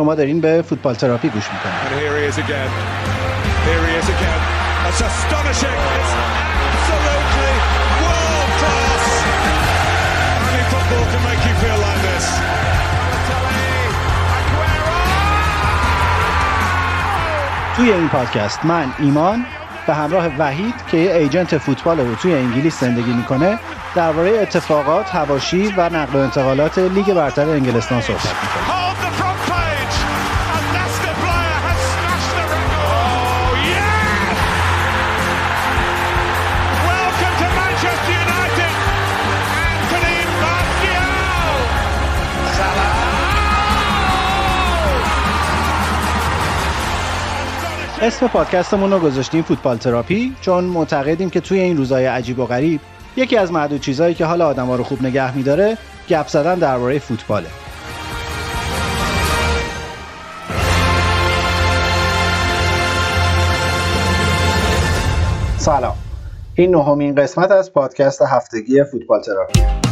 شما دارین به فوتبال تراپی گوش می‌کنید. توی این پادکست من ایمان به همراه وحید که یه ایجنت فوتبال رو توی انگلیس زندگی می‌کنه درباره اتفاقات، هواشی و نقل و انتقالات لیگ برتر انگلستان صحبت می‌کنه. اسم پادکستمون رو گذاشتیم فوتبال تراپی چون معتقدیم که توی این روزهای عجیب و غریب یکی از معدود چیزهایی که حال آدما رو خوب نگه میداره گپ زدن درباره فوتباله. سلام. این نهمین قسمت از پادکست هفتگی فوتبال تراپی.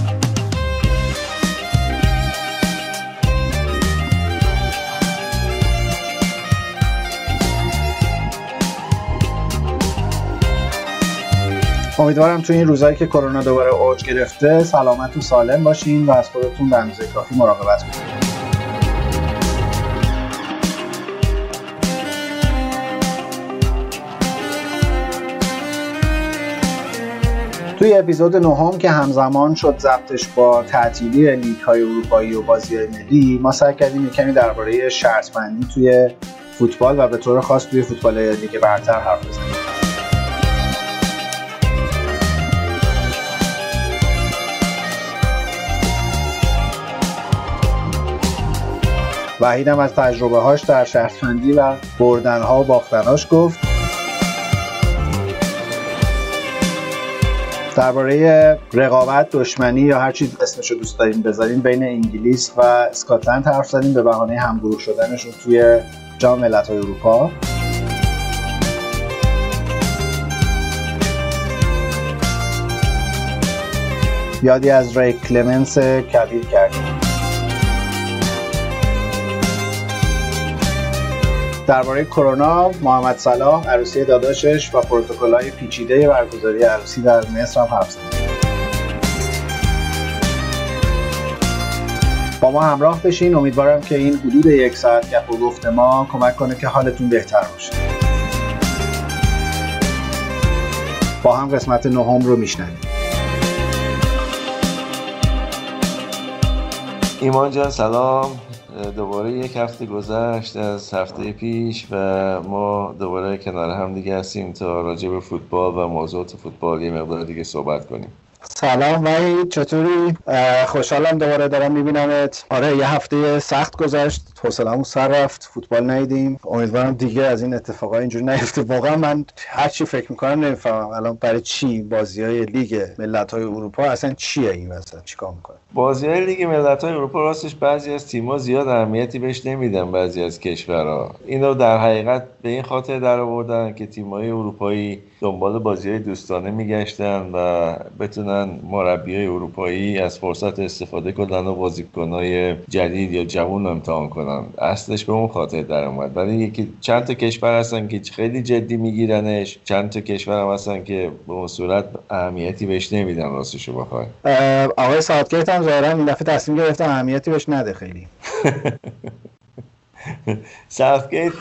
امیدوارم تو این روزایی که کرونا دوباره اوج گرفته سلامت و سالم باشین و از خودتون به اندازه کافی مراقبت کنید توی اپیزود نهم که همزمان شد ضبطش با تعطیلی لیگ های اروپایی و بازی ملی ما سعی کردیم کمی درباره شرط بندی توی فوتبال و به طور خاص توی فوتبال لیگ برتر حرف بزنیم. وحیدم از تجربه هاش در شهرفندی و بردن ها و باختناش گفت. درباره رقابت دشمنی یا هر چیز اسمشو دوست داریم بذاریم بین انگلیس و اسکاتلند حرف زدیم به بهانه همگروه شدنشون توی جام ملت‌های اروپا. یادی از ری کلمنس کبیر کردیم. درباره کرونا محمد صلاح عروسی داداشش و های پیچیده برگزاری عروسی در مصر هم حرف با ما همراه بشین. امیدوارم که این حدود یک ساعت گپ و گفت ما کمک کنه که حالتون بهتر باشه. با هم قسمت نهم رو میشنویم. ایمان جان سلام. دوباره یک هفته گذشت از هفته پیش و ما دوباره کنار هم دیگه هستیم تا راجع به فوتبال و موضوعات فوتبال یه مقدار دیگه صحبت کنیم. سلام وحید چطوری؟ خوشحالم دوباره دارم میبینمت. آره یه هفته سخت گذشت. حوصله‌مون سر رفت فوتبال ندیدیم. امیدوارم دیگه از این اتفاقا اینجوری نیفته. واقعا من هر چی فکر می‌کنم نمی‌فهمم. الان برای چی بازی های لیگ ملت های اروپا اصلا چیه این وسط؟ چیکار می‌کنه؟ بازی های لیگ ملت های اروپا راستش بعضی از تیم‌ها زیاد اهمیتی بهش نمیدن بعضی از کشورها. اینو در حقیقت به این خاطر در آوردن که تیم‌های اروپایی دنبال بازی های دوستانه میگشتن و بتونن مربی های اروپایی از فرصت استفاده کنن و بازیکنهای جدید یا جوون امتحان کنن. اصلش به اون خاطر در اومد. ولی یکی چند تا کشور هستن که خیلی جدی میگیرنش. چند تا کشور هم هستن که به اون صورت اهمیتی بهش نمیدن راستشو بخوای آقای ساعتگیت هم ظاهرا این دفعه تصمیم گرفته اهمیتی بهش نده خیلی. ساوتگیت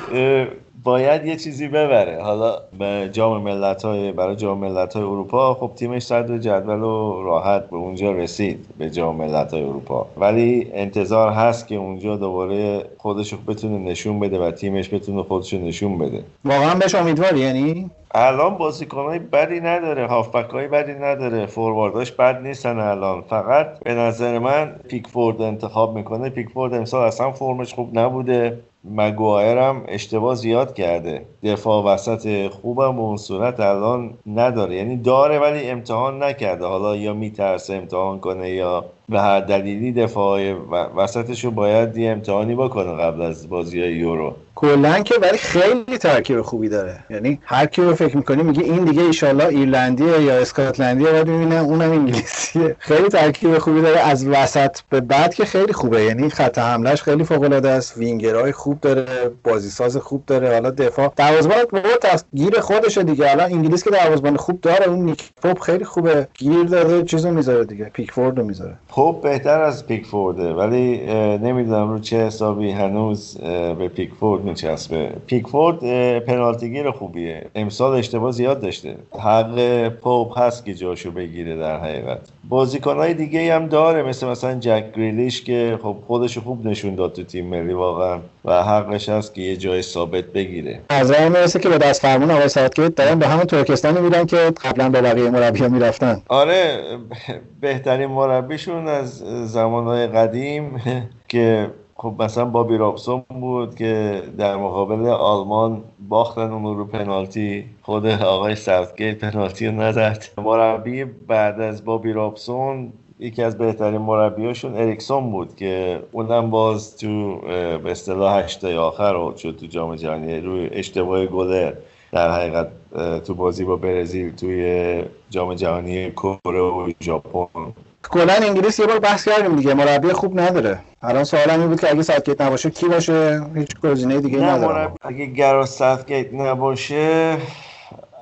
باید یه چیزی ببره. حالا به جام ملت های برای جام ملت های اروپا خب تیمش صدر جدول و راحت به اونجا رسید به جام ملت های اروپا. ولی انتظار هست که اونجا دوباره خودش بتونه نشون بده و تیمش بتونه خودش نشون بده. واقعا بهش امیدواری یعنی؟ الان بازیکنهای بدی نداره هافبک های بدی نداره فوروارداش بد نیستن الان. فقط به نظر من پیکفورد انتخاب می‌کنه. پیکفورد امسال اصلا فرمش خوب نبوده. مگوایر هم اشتباه زیاد کرده. دفاع وسط خوبم به اون صورت الان نداره. یعنی داره ولی امتحان نکرده. حالا یا میترسه امتحان کنه یا به هر دلیلی دفاع وسطش رو باید یه امتحانی بکنه قبل از بازی یورو. کلا که ولی خیلی ترکیب خوبی داره. یعنی هر کی رو فکر می‌کنی میگه این دیگه ایشالله ایرلندیه یا اسکاتلندیه بعد می‌بینه اونم انگلیسیه. خیلی ترکیب خوبی داره. از وسط به بعد که خیلی خوبه. یعنی خط حمله‌ش خیلی فوق العاده است. وینگرهای خوب داره. بازی ساز خوب داره. حالا دفاع. دروازه‌بان بود گیر خودشه دیگه. الان انگلیس که دروازه‌بان خوب داره اون نیک پوپ خیلی خوبه. گیر داره چیزو می‌ذاره دیگه. پیکفورد می‌ذاره. خب بهتر از پیکفورده ولی نمی‌دونم رو چه حسابی هنوز به پیکفورد میچسبه. پیکفورد پنالتی خوبیه. امسال اشتباه زیاد داشته. حق پاپ هست که جاشو بگیره در حقیقت. بازیکنهای دیگه هم داره مثل مثلا جک گریلیش که خب خودش خوب نشون داد تو تیم ملی واقعا و حقش هست که یه جای ثابت بگیره. از راه می‌رسه که به دست فرمون آقای ساعتگیت دارن به همون ترکستانی میرن که قبلا به بقیه مربی می‌رفتن. آره بهترین مربیشون از زمانهای قدیم که خب مثلا بابی رابسون بود که در مقابل آلمان باختن اون رو پنالتی. خود آقای ساوتگیت پنالتی رو نزد. مربی بعد از بابی رابسون یکی از بهترین مربیاشون اریکسون بود که اونم باز تو به اصطلاح هشته آخر شد تو جام جهانی. روی اشتباه گلر در حقیقت تو بازی با برزیل توی جام جهانی کره و ژاپن. کلا انگلیس یه بار بحث کردیم دیگه مربی خوب نداره. الان سوالم این بود که اگه ساوتگیت نباشه کی باشه؟ هیچ گزینه دیگه نداره اگه گرت ساوتگیت نباشه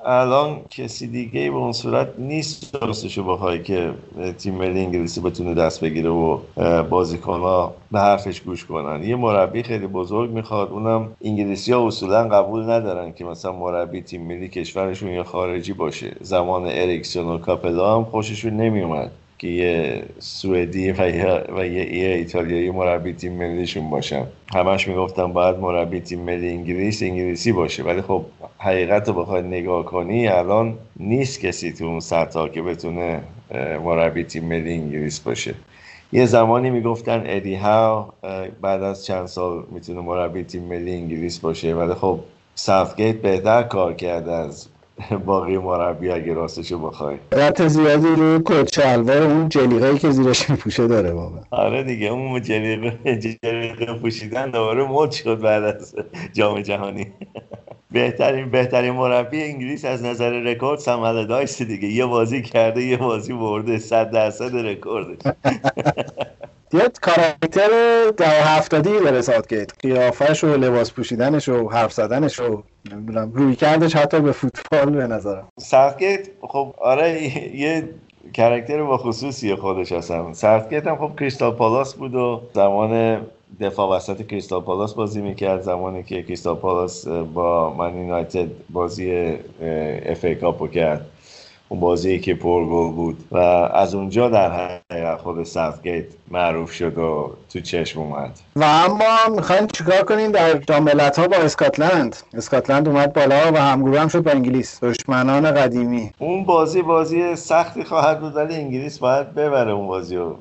الان کسی دیگه به اون صورت نیست. راستشو بخوای که تیم ملی انگلیسی بتونه دست بگیره و بازیکنها به حرفش گوش کنن. یه مربی خیلی بزرگ می‌خواد اونم انگلیسی ها اصولا قبول ندارن که مثلا مربی تیم ملی کشورشون یا خارجی باشه. زمان اریکسون و کاپلو هم خوششون نمیومد. که یه سوئدی و یه, و یه, ایتالیایی مربی تیم ملیشون باشن. همش می‌گفتم باید مربی تیم ملی انگلیس انگلیسی باشه. ولی خب حقیقت رو بخوای نگاه کنی الان نیست کسی تو اون سطح که بتونه مربی تیم ملی انگلیس باشه. یه زمانی می‌گفتن ادی هاو بعد از چند سال می‌تونه مربی تیم ملی انگلیس باشه. ولی خب ساوتگیت بهتر کار کرده از باقی مربی اگه راستشو بخوای. رت زیادی رو کت شلوار اون جلیقه‌ای که زیرش میپوشه داره بابا آره دیگه اون جلیقه جلیقه پوشیدن دوباره مد شد بعد از جام جهانی. بهترین بهترین مربی انگلیس از نظر رکورد سم آلاردایس دیگه. یه بازی کرده یه بازی برده 100 درصد رکورد یه کاراکتر دهه هفتادی داره ساوتگیت قیافش و لباس پوشیدنش و حرف زدنش و نمی‌دونم رویکردش حتی به فوتبال به نظرم. ساوتگیت خب آره یه کرکتر به خصوص خودش هستش ساوتگیت هم خب کریستال پالاس بود و زمان دفاع وسط کریستال پالاس بازی می‌کرد. زمانی که کریستال پالاس با من یونایتد بازی FA Cup و کرد. اون بازی که پرگل بود. و از اونجا در حقیقت خود ساوتگیت معروف شد و تو چشم اومد. و اما می‌خواین چیکار کنین در جاملت ها با اسکاتلند؟ اسکاتلند اومد بالا و همگروه هم شد با انگلیس. دشمنان قدیمی. اون بازی بازی سختی خواهد بود ولی انگلیس باید ببره اون بازی رو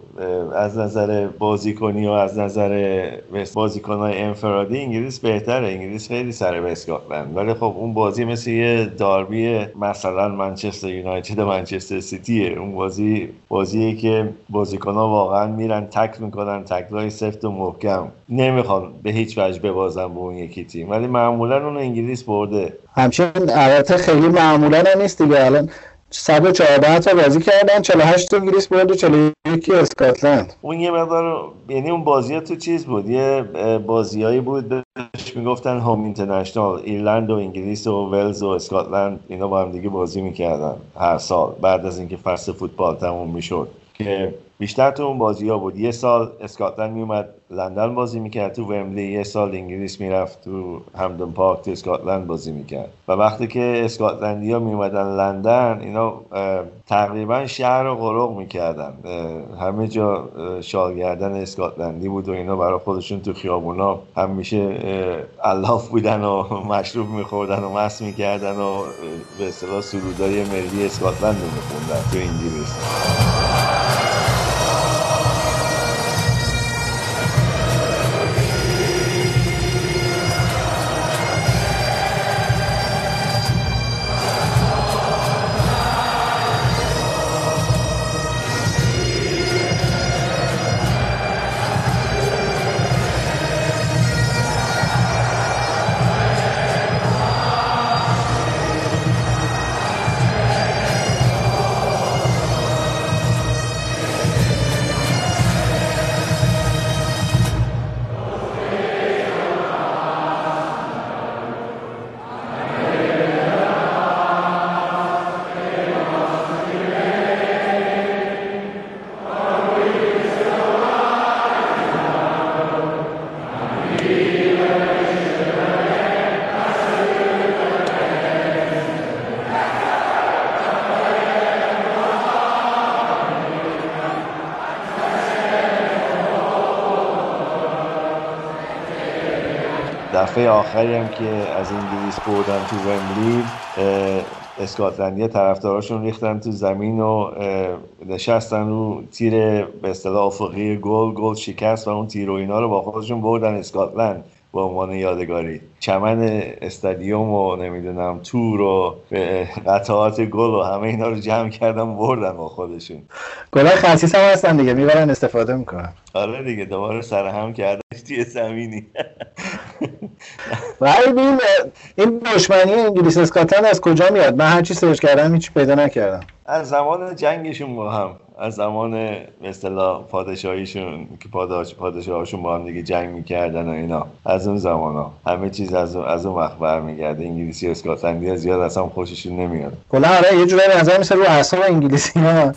از نظر بازیکنی و از نظر بازیکنهای انفرادی انگلیس بهتره. انگلیس خیلی سر به اسکاتلند ولی خب اون بازی مثل یه داربی مثلا منچستر یونایتد منچستر سیتیه. اون بازی بازیه که بازیکنها واقعا میرن تک می‌کنن تکلای سفت و محکم. نمی‌خوان به هیچ وجه ببازن به اون یکی تیم. ولی معمولا اون انگلیس برده. همچنین البته خیلی معمولا نیست دیگه. الان 114 تا بازی کردن 48 تا انگلیس برد و 41 اسکاتلند. اون یه مقدار یعنی اون بازی تو چیز بود؟ یه بازیایی بود بهش می‌گفتن هوم اینترنشنال ایرلند و انگلیس و ولز و اسکاتلند اینا با هم دیگه بازی می‌کردن هر سال. بعد از اینکه فصل فوتبال تموم می‌شد. که بیشتر تو اون بازی ها بود. یه سال اسکاتلند میومد لندن بازی می‌کرد. تو وملی یه سال انگلیس می‌رفت تو همدن پارک تو اسکاتلند بازی می‌کرد. و وقتی که اسکاتلندی ها میومدن لندن اینا تقریبا شهر رو غرق می‌کردن. همه جا شالگردن اسکاتلندی بود و اینا برای خودشون تو خیابونا همیشه الاف بودن و مشروب میخوردن و مست می‌کردن و به اصطلاح سرودای ملی اسکاتلند رو میخوندن تو انگلیس. دفعه آخری هم که از انگلیس بردن تو ومبلی اسکاتلندی طرفداراشون ریختن تو زمین و نشستن رو تیر به اصطلاح افقی گل گل شکست و اون تیر و اینا رو با خودشون بردن اسکاتلند به عنوان یادگاری. چمن استادیوم و نمی‌دونم تور و قطعات گل و همه اینا رو جمع کردن بردن با خودشون. گل خصیص هم هستن دیگه می‌برن استفاده می‌کنن. آره دیگه دوباره سرهم کرده توی زمینی. ولی این این دشمنی انگلیس اسکاتلند از کجا میاد؟ من هرچی سرچ کردم هیچ پیدا نکردم. از زمان جنگشون با هم از زمان به اصطلاح پادشاهیشون که پاداش پادشاهاشون با هم دیگه جنگ می‌کردن و اینا. از اون زمان ها همه چیز از اون از اون وقت برمیگرده. انگلیسی و اسکاتلندی زیاد اصلا خوششون نمیاد. کلا آره یه جورایی به نظر میسه رو اعصاب انگلیسی ها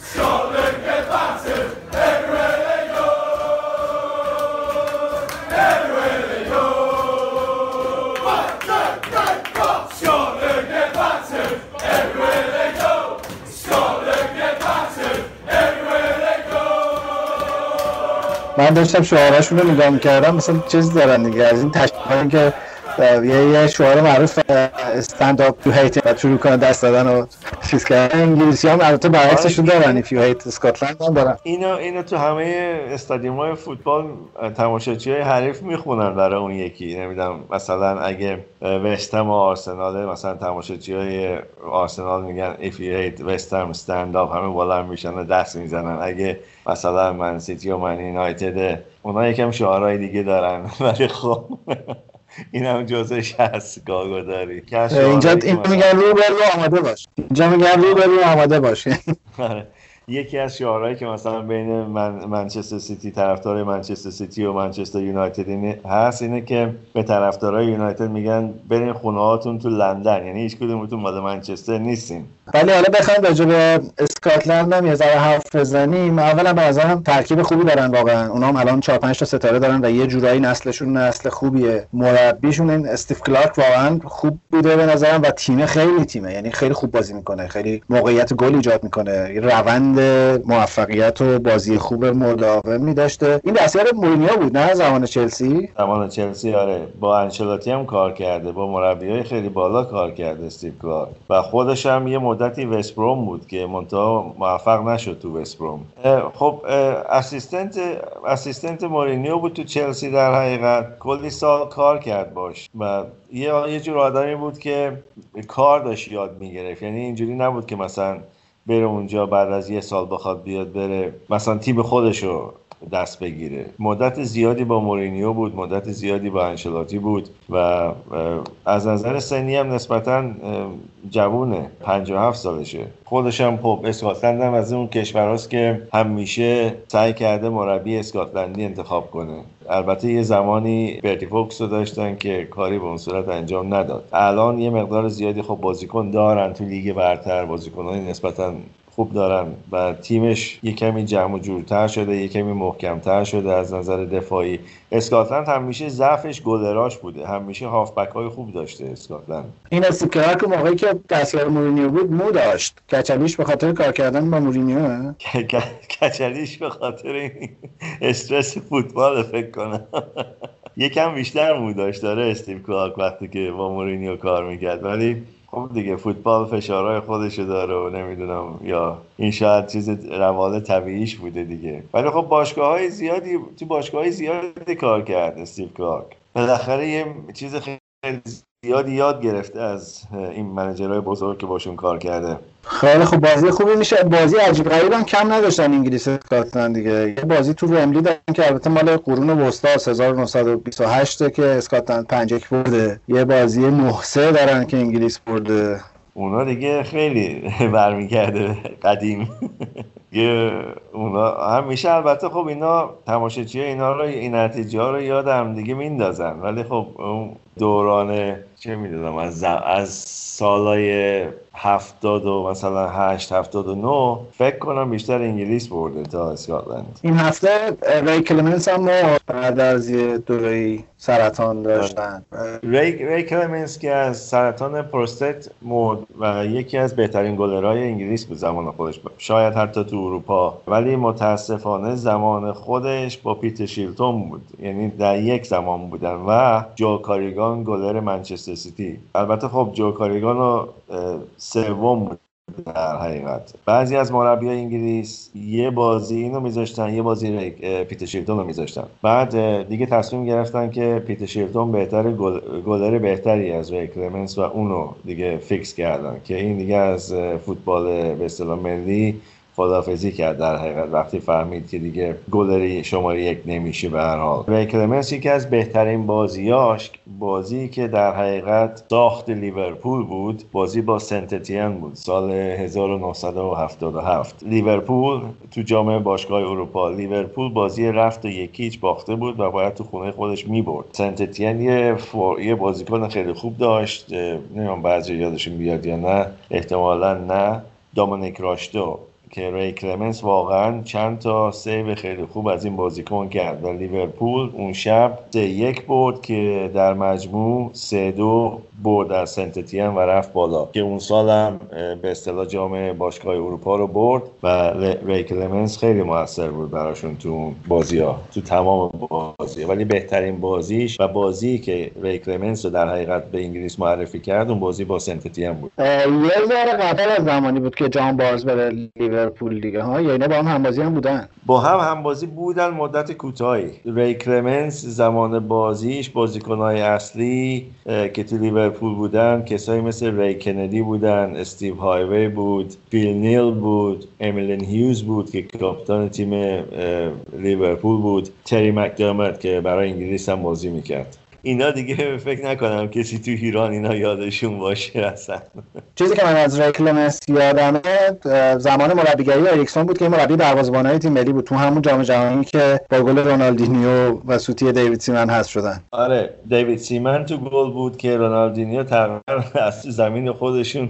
من داشتم شعاراشون رو نگاه می‌کردم مثلا چیز دارن دیگه از این تشکیلی که یه یه شعار معروف stand up if you hate و شروع کنه دست دادن و چیز کردن. انگلیسی هم البته برعکسشون دارن if you hate اسکاتلند هم دارن. اینو اینو تو همه استادیوم های فوتبال تماشاچی های حریف می‌خونن برای اون یکی. نمی‌دونم مثلا اگه وستهم و آرسنال مثلا تماشاچی های آرسنال میگن if you hate وستهم stand up همه بالا میشن و دست می‌زنن. اگه مثلا من سیتی و من یونایتد اونا یکم شعارهای دیگه دارن. ولی خب این هم جزش هست گاگوداری اینجا این میگن رو به رو آماده باش. اینجا میگن رو به رو آماده باش یکی از شعارهایی که مثلا بین من منچستر سیتی طرفدار منچستر سیتی و منچستر یونایتد اینه هست اینه که به طرفدارای یونایتد میگن برین خونه هاتون تو لندن. یعنی هیچ کدومتون مال منچستر نیستین. ولی حالا بخوایم راجع به اسکاتلند هم یه ذره حرف بزنیم. اولا به نظرم ترکیب خوبی دارن واقعا. اونا هم الان 4 5 تا ستاره دارن و یه جورایی نسلشون نسل خوبیه. مربیشون این استیو کلارک واقعا خوب بوده به نظرم و تیم خیلی تیمه. یعنی خیلی خوب بازی می‌کنه. خیلی موقعیت گل ایجاد می‌کنه. روند موفقیت و بازی خوب مداومی داشته. این دستیار مورینیو بود نه زمان چلسی؟ زمان چلسی آره. با انچلوتی هم کار کرده. با مربیای خیلی بالا کار کرده استیو کلارک. و خودش هم یه مدتی وستبروم بود که منتها موفق نشد تو وستبروم خب assistant assistant مورینیو بود تو چلسی در حقیقت. کلی سال کار کرد باش و یه یه جور آدمی بود که کار داشت یاد می‌گرفت. یعنی اینجوری نبود که مثلا بره اونجا بعد از یه سال بخواد بیاد بره. مثلا تیم خودشو دست بگیره. مدت زیادی با مورینیو بود مدت زیادی با انچلوتی بود و از نظر سنی هم نسبتا جوونه 57 سالشه. خودش هم خب اسکاتلند هم از اون کشورهاست که همیشه سعی کرده مربی اسکاتلندی انتخاب کنه. البته یه زمانی برتی فوکس رو داشتن که کاری به اون صورت انجام نداد. الان یه مقدار زیادی خب بازیکن دارن تو لیگ برتر بازیکنانی نسبتا خوب دارن و تیمش یه کمی جمع و جورتر شده یه کمی محکمتر شده از نظر دفاعی. اسکاتلند همیشه ضعفش گلراش بوده. همیشه هافبک های خوب داشته اسکاتلند. این استیو کلارک موقعی که دستیار مورینیو بود مو داشت. کچلیش به خاطر کار کردن با مورینیو کچلیش به خاطر استرس فوتبال فکر کنم. یکم بیشتر مو داشت. داره استیو کلارک وقتی که با مورینیو کار می‌کرد. ولی خب دیگه فوتبال فشارهای خودشو داره و نمی‌دونم یا این شاید چیز روال طبیعیش بوده دیگه. ولی خب باشگاه های زیادی تو باشگاه های زیادی کار کرد استیو کلارک. بالاخره یه چیز زیادی یاد گرفته از این منجرهای بزرگ که باشون کار کرده. خیلی خوب. بازی خوبی میشه. بازی عجیب غریب هم کم نداشتن انگلیس اسکاتلند دیگه. یه بازی تو ومبلی دارن که البته مال قرون وسطا 1928 که اسکاتلند 5 1 برده. یه بازی 9 3 دارن که انگلیس برده. اونا دیگه خیلی برمیگرده قدیم. یه اونا همیشه البته خب اینا تماشاچی اینا رو این نتیجه رو یاد هم دیگه میندازن. ولی خب دوران چه می‌دونم از از سالای هفتاد و مثلا هشت هفتاد و نو فکر کنم بیشتر انگلیس برده تا اسکاتلند. این هفته ری کلمنس هم بعد از یه دوره سرطان داشتن. ری, ری کلمنس که از سرطان پروستات مرد و یکی از بهترین گلرهای انگلیس بود زمان خودش. شاید حتی تو اروپا. ولی متاسفانه زمان خودش با پیت شیلتون بود. یعنی در یک زمان بودن و جو کاریگان کاریگان گلر منچستر سیتی. البته خب جو کاریگان سوم بود در حقیقت. بعضی از مربی انگلیس یه بازی اینو میذاشتن یه بازی پیتر شیلتون رو میذاشتن. بعد دیگه تصمیم گرفتن که پیتر شیلتون بهتر گلر بهتری از ری کلمنس و اونو دیگه فیکس کردن. که این دیگه از فوتبال به اصطلاح ملی خدافظی کرد در حقیقت. وقتی فهمید که دیگه گلری شماره یک نمیشه به هر حال. ری کلمنس یکی از بهترین بازیاش بازی که در حقیقت ساخت لیورپول بود بازی با سنت‌اتین بود سال 1977 لیورپول تو جام باشگاه اروپا لیورپول بازی رفت یک هیچ باخته بود و باید تو خونه خودش می‌برد. سنت‌اتین یه, یه بازیکن خیلی خوب داشت نمی‌دونم بعضی یادشون بیاد یا نه احتمالا نه. دومینیک روشتو که ری کلمنس واقعا چند تا save خیلی خوب از این بازیکن کرد و لیورپول اون شب سه یک برد که در مجموع سه دو برد از سنت‌اتین و رفت بالا. که اون سال هم به اصطلاح جام باشگاه اروپا رو برد و ری کلمنس خیلی موثر بود براشون تو بازی ها تو تمام بازی. ولی بهترین بازیش و بازی که ری کلمنس رو در حقیقت به انگلیس معرفی کرد اون بازی با سنت‌اتین بود. یه ذره قبل از زمانی بود که جان بارنز بره لیورپول دیگه. ها یا اینا با هم همبازی هم بودن. با هم همبازی بودن مدت کوتاهی. ری کلمنس زمان بازیش بازیکنهای اصلی که تو لیورپول بودن کسایی مثل ری کندی بودن استیو هایوی بود فیل نیل بود امیلین هیوز بود که کاپیتان تیم لیورپول بود تری مکدرمت که برای انگلیس هم بازی می‌کرد. اینا دیگه فکر نکنم کسی تو ایران اینا یادشون باشه اصلا. چیزی که من از رکلمس یادمه زمان مربیگری اریکسون بود که مربی دروازه‌بانای تیم ملی بود. تو همون جام جهانی که با گل رونالدینیو و سوتی دیوید سیمن هست شدن. آره دیوید سیمن تو گل بود که رونالدینیو تقریبا از تو زمین خودشون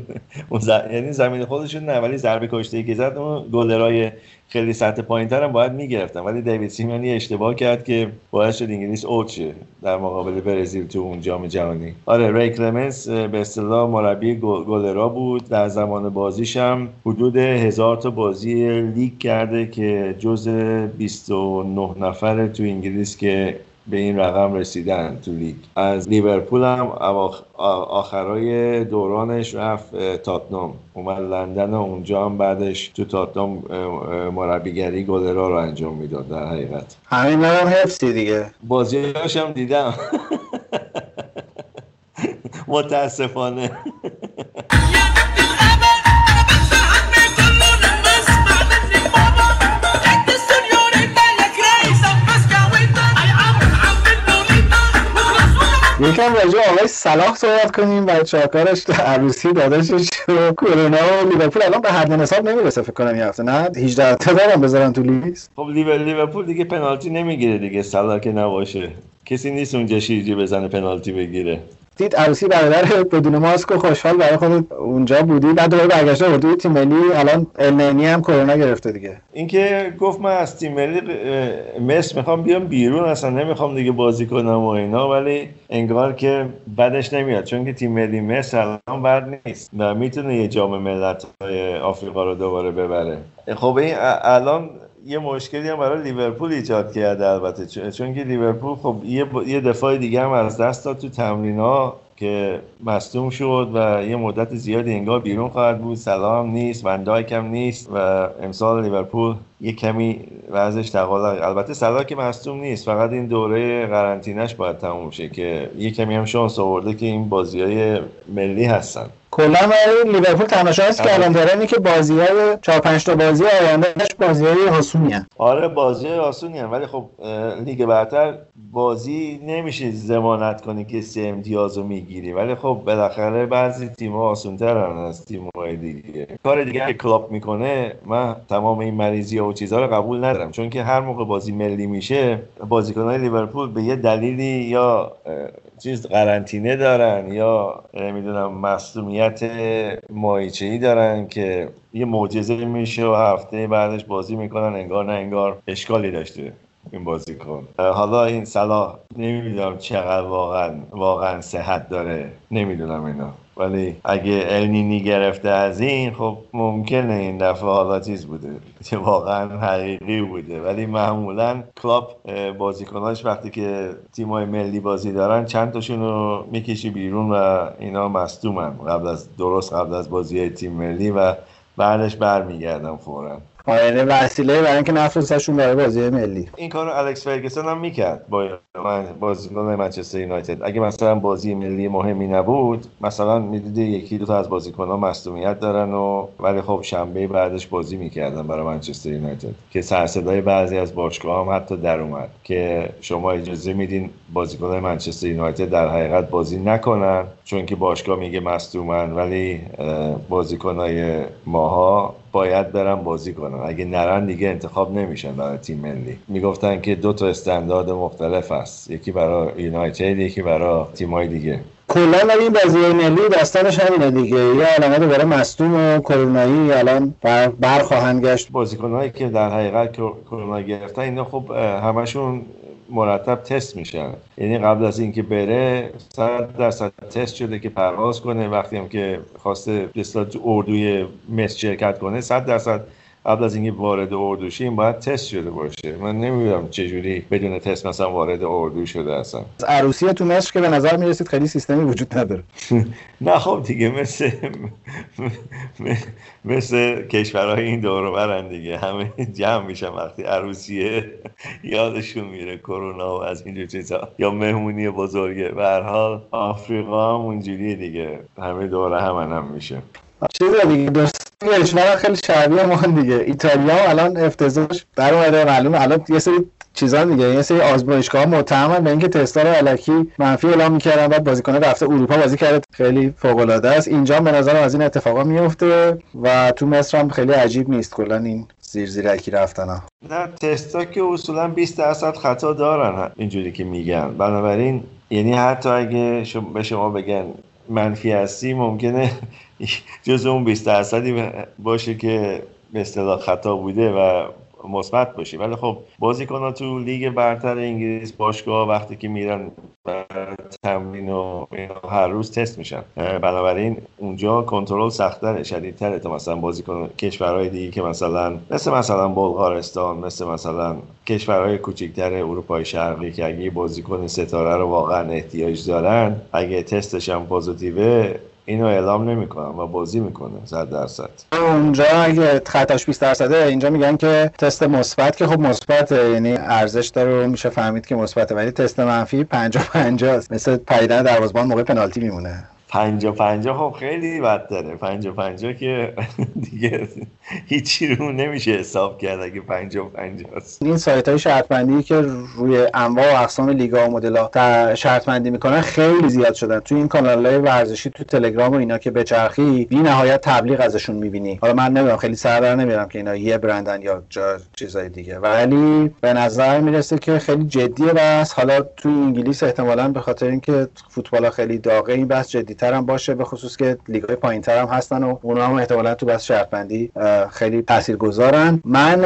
یعنی زمین خودشون نه ولی ضربه کشته که زد اون گلرای خیلی سطح پایین هم باید می‌گرفتن ولی دیوید سیمن یه اشتباه کرد که باعث شد انگلیس اوت در مقابل برزیل تو اون جام جهانی. آره ری کلمنس به اصطلاح مربی گلرا بود. در زمان بازیش هم حدود هزار تا بازی لیگ کرده که جز 29 نفر تو انگلیس که به این رقم رسیدن تو لیگ. از لیورپول هم آخرای دورانش رفت تاتنام. اومد لندن و اونجا هم بعدش تو تاتنام مربیگری گلرا رو انجام می‌داد در حقیقت. همین هم حفظی دیگه. بازیاش هم دیدم. متاسفانه. یکم راجع آقای صلاح صحبت کنیم و چاکارش عروسی داداشش و کرونا و لیورپول الان به حد نصاب نمی‌رسه فکر کنم یه هفته. نه 18 تا دارم بذارن تو لیست خب لیورپول دیگه پنالتی نمی‌گیره دیگه صلاح که نباشه. کسی نیست اونجا شیرجی بزنه پنالتی بگیره. دید عروسی برادر بدون ماسک و خوشحال برای خود اونجا بودی. بعد دوباره برگشته اردوی تیم ملی الان النینی هم کرونا گرفته دیگه. اینکه گفت من از تیم ملی مصر می‌خوام بیام بیرون اصلا نمی‌خوام دیگه بازی کنم و اینا. ولی انگار که بدش نمیاد. چون که تیم ملی مصر الان بد نیست و می‌تونه یه جام ملت آفریقا رو دوباره ببره. خب این الان یه مشکلی هم برای لیورپول ایجاد کرده البته. چون که لیورپول خب یه, یه دفاع دیگه هم از دست داد تو تمرین ها که مصدوم شد و یه مدت زیادی انگار بیرون خواهد بود. سلام نیست وندایک هم نیست و امسال لیورپول یه کمی وضعش تقاضا البته سلا که مصدوم نیست. فقط این دوره قرنطینش باید تموم شه که یه کمی هم شانس آورده که این بازی های ملی هستن. کلا ولی لیورپول تنها شانسی که الان داره که بازی های 4 5 تا بازی آیندهش بازی های آسونی هن. آره بازی آسونی هن. ولی خب لیگ برتر بازی نمیشه ضمانت کنی که سه امتیاز رو می‌گیری ولی خب بالاخره بعضی تیم ها آسون از تیم های دیگه کار دیگه که کلوپ می‌کنه من تمام این مریضی و چیزها رو قبول ندارم چون که هر موقع بازی ملی میشه بازیکنان لیورپول به یه دلیلی یا چیز قرنطینه دارن یا نمی‌دونم مصومیت مایچه ای دارن که یه معجزه میشه و هفته بعدش بازی می‌کنن انگار نه انگار اشکالی داشته این بازیکن. حالا این صلاح نمی‌دونم چقدر واقعا واقعا صحت داره نمی‌دونم اینا. ولی اگه النینی گرفته از این خب ممکنه این دفعه حالا چیز بوده که واقعا حقیقی بوده. ولی معمولا کلاب بازیکناش وقتی که تیمای ملی بازی دارن چند تاشون رو می‌کشی بیرون و اینا مصدومن. قبل از درست قبل از بازی تیم ملی و بعدش برمیگردن فورا. یعنی وسیله برای اینکه نفرستشون برای بازی ملی. این کارو الکس فرگسون هم می‌کرد با بازیکن منچستر یونایتد. اگه مثلا بازی ملی مهمی نبود مثلا می‌دیدی یکی دو تا از بازیکن‌ها مصونیت دارن و ولی خب شنبه بعدش بازی می‌کردن برای منچستر یونایتد. که سرصدای بعضی از باشگاه هم حتی در اومد. که شما اجازه میدین بازیکن منچستر یونایتد در حقیقت بازی نکنن چون که باشگاه میگه مصدومن ولی بازیکنای ماها باید برن بازی کنن. اگه نرن دیگه انتخاب نمیشن برای تیم ملی. می‌گفتن که دو تا استاندارد مختلف یکی برای یونایتد یکی برای تیمای دیگه. کلا ولی این بازی ملی داستانش همینه دیگه. یه عالمه دوباره مصدوم و کرونایی الان بر, بر خواهند گشت. بازیکنایی که در حقیقت کرونا گرفتن اینا خب همشون مرتب تست میشن. یعنی قبل از اینکه بره صد درصد تست شده که پرواز کنه. وقتی هم که خواسته تو اردوی مصر شرکت کنه صد درصد قبل از اینکه وارد اردو شیم باید تست شده باشه. من نمی‌دونم چجوری بدون تست مثلا وارد اردو شده اصلا عروسی تو مصر که به نظر می‌رسید خیلی سیستمی وجود نداره. نه خب دیگه مثل مثل کشورهای این دور برن دیگه. همه جمع میشن وقتی عروسیه یادشون میره کرونا و از اینجور چیزا. یا مهمونی بزرگه به هر حال آفریقا هم اونجوریه دیگه. همه دوره هم هم میشه چیز دیگه؟ دوست کشور خیلی شبیه ما دیگه. ایتالیا الان افتضاحش در اومده. معلومه الان یه سری چیزا دیگه. یه سری آزمایشگاه متهمن به اینکه تستا رو الکی منفی اعلام می‌کردن. بعد بازیکن رفته اروپا بازی کرده. خیلی فوق العاده است. اینجا به نظر از این اتفاقا میفته و تو مصر هم خیلی عجیب نیست. کلا این زیر زیرکی رفتن ها نه تستا که اصولا 20 درصد خطا دارن اینجوری که میگن. بنابراین یعنی حتی اگه به شما بگن منفی هستی ممکنه جز اون 20 درصدی باشه که به اصطلاح خطا بوده و مثبت باشه. ولی خب بازیکن تو لیگ برتر انگلیس باشگاه وقتی که میرن تمرین و هر روز تست میشن. بنابراین اونجا کنترل سختتره شدیدتره تا مثلا بازیکن کشورهای دیگه که مثلا مثل مثلا بلغارستان مثل مثلا کشورهای کوچکتر اروپای شرقی که اگه بازیکن ستاره رو واقعا احتیاج دارن اگه تستش هم پوزیتیوه اینو اعلام نمی‌کنن و بازی می‌کنه 100 درصد. اونجا اگه خطاش 20 درصده اینجا میگن که تست مثبت که خب مثبت یعنی ارزش داره و میشه فهمید که مثبته ولی تست منفی 50 50 است مثل پریدن دروازه‌بان موقع پنالتی میمونه. پنجا پنجا خب خیلی بد داره. پنجا پنجا که دیگه هیچی رو نمیشه حساب کرد اگه پنجا پنجا است. این سایت های شرط که روی انواع و اقسام لیگا و مدل ها شرط بندی می‌کنن خیلی زیاد شدن. تو این کانال های ورزشی تو تلگرام و اینا که بچرخی بی نهایت تبلیغ ازشون می‌بینی. حالا من نمی‌دونم خیلی سر در نمیارم که اینا یه برندن یا جا چیزای دیگه. ولی به نظر می‌رسه که خیلی جدیه بس. حالا تو انگلیس احتمالا به خاطر اینکه فوتبال خیلی داغه این بس جدی تر هم باشه به خصوص که لیگ های تر هم هستن و اونا هم احتمالا تو بس شرط بندی خیلی تاثیرگذارن. من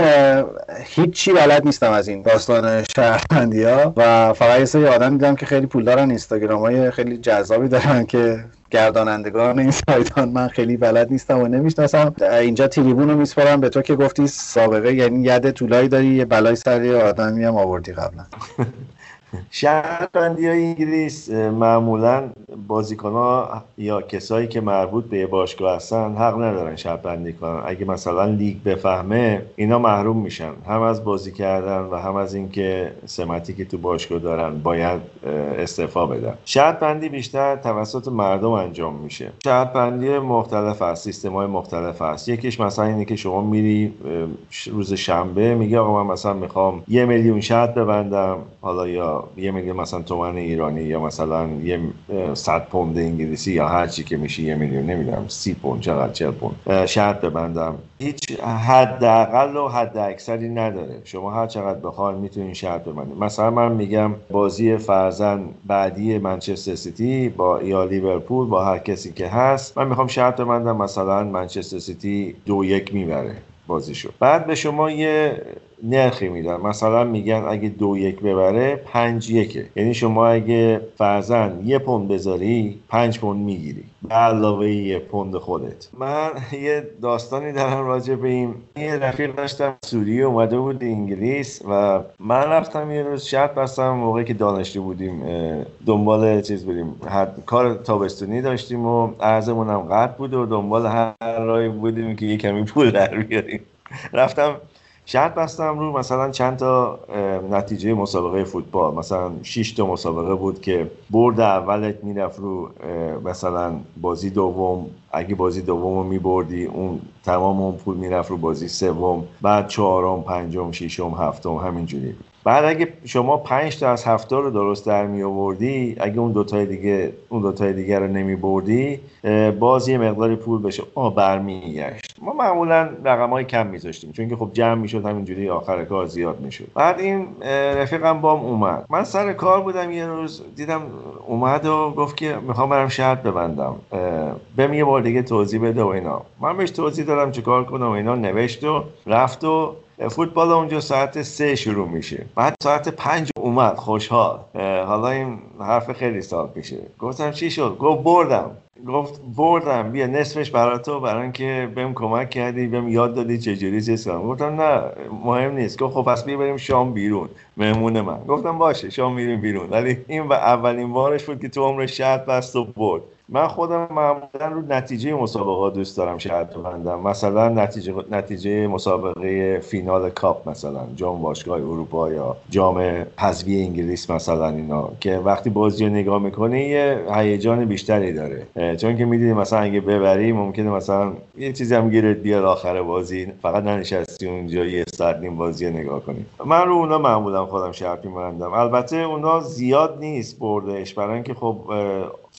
هیچی بلد نیستم از این داستان شرط بندی ها و فقط یه سری آدم دیدم که خیلی پول دارن اینستاگرام های خیلی جذابی دارن که گردانندگان این سایتان من خیلی بلد نیستم و نمی‌شناسم. اینجا تریبون رو میسپارم به تو که گفتی سابقه یعنی ید طولایی داری یه بلای سر آدمی هم آوردی قبلا. شرط بندی های انگلیس معمولا بازیکن ها یا کسایی که مربوط به باشگاه هستن حق ندارن شرط کنن. اگه مثلا لیگ بفهمه اینا محروم میشن. هم از بازی کردن و هم از اینکه سمتی که تو باشگاه دارن باید استعفا بدن. شرط بیشتر توسط مردم انجام میشه. شرط بندی مختلف هست سیستم های مختلف هست. یکیش مثلا اینه که شما میری روز شنبه میگه آقا من مثلا می‌خوام یه میلیون شرط ببندم حالا یا یه میلیون مثلا تومن ایرانی یا مثلا یه صد پوند انگلیسی یا هر چی که میشه یه میلیون نمی‌دونم سی پوند چقدر چه پوند. شرط ببندم. هیچ حداقل و حد اکثری نداره. شما هر چقدر بخواید می‌تونین شرط ببندید مثلا من میگم بازی فرزن بعدی منچستر سیتی با یا لیورپول با هر کسی که هست من می‌خوام شرط ببندم مثلا منچستر سیتی دو یک می‌بره بازی شد بعد به شما یه نرخی میدن مثلا میگن اگه دو یک ببره پنج یکه. یعنی شما اگه فرزن یه پوند بذاری پنج پوند می‌گیری. به علاوه یه پوند خودت. من یه داستانی دارم راجع به این. یه رفیق داشتم سوریه اومده بود انگلیس و من رفتم یه روز شرط بستم موقعی که دانشجو بودیم دنبال چیز بودیم. کار تابستونی داشتیم و ارزمون هم قطع بود و دنبال هر رای بودیم که یه کمی پول در بیاریم. رفتم شرط بستم رو مثلا چند تا نتیجه مسابقه فوتبال. مثلا 6 تا مسابقه بود که برد اولت می‌رفت رو مثلا بازی دوم. اگه بازی دوم رو میبردی اون تمام اون پول می‌رفت رو بازی سوم. بعد چهارم پنجم ششم هفتم همینجوری بعد اگه شما 5 تا از هفته رو درست در می آوردی اگه اون دوتای دیگه اون دوتای دیگه رو نمی بردی باز یه مقداری پول بشه. آه برمیگشت. ما معمولا رقم های کم میذاشتیم چون که خب جمع می‌شد همینجوری آخر کار زیاد می‌شد. بعد این رفیقم بام اومد. من سر کار بودم یه روز دیدم اومد و گفت که می‌خوام برم شرط ببندم. بهم یه بار دیگه توضیح بده و اینا. من بهش توضیح دادم چیکار کنم و اینا نوشت و رفت و فوتبال اونجا ساعت سه شروع میشه. بعد ساعت پنج اومد خوشحال. حالا این حرف خیلی سال میشه. گفتم چی شد؟ گفت بردم. گفت بردم بیا نصفش برای تو برای اینکه بهم کمک کردی بهم یاد دادی چجوری چیز کنم گفتم نه مهم نیست. گفت خب پس بیا بریم شام بیرون. مهمون من. گفتم باشه شام میریم بیرون. ولی این اولین بارش بود که تو عمر شرط بست و برد. من خودم معمولا رو نتیجه مسابقه دوست دارم شرط بندم. مثلا نتیجه نتیجه مسابقه فینال کاپ مثلا جام باشگاه اروپا یا جام حذفی انگلیس مثلا اینا که وقتی بازی رو نگاه می‌کنه یه هیجان بیشتری داره. چون که می‌دونی مثلا اگه ببری ممکنه مثلا یه چیزی هم گیرت بیاد آخر بازی. فقط ننشستی اونجا یه ساعت نیم بازی نگاه کنی. من رو اونا معمولا خودم شرط میبندم. البته اونا زیاد نیست بردش برای اینکه خب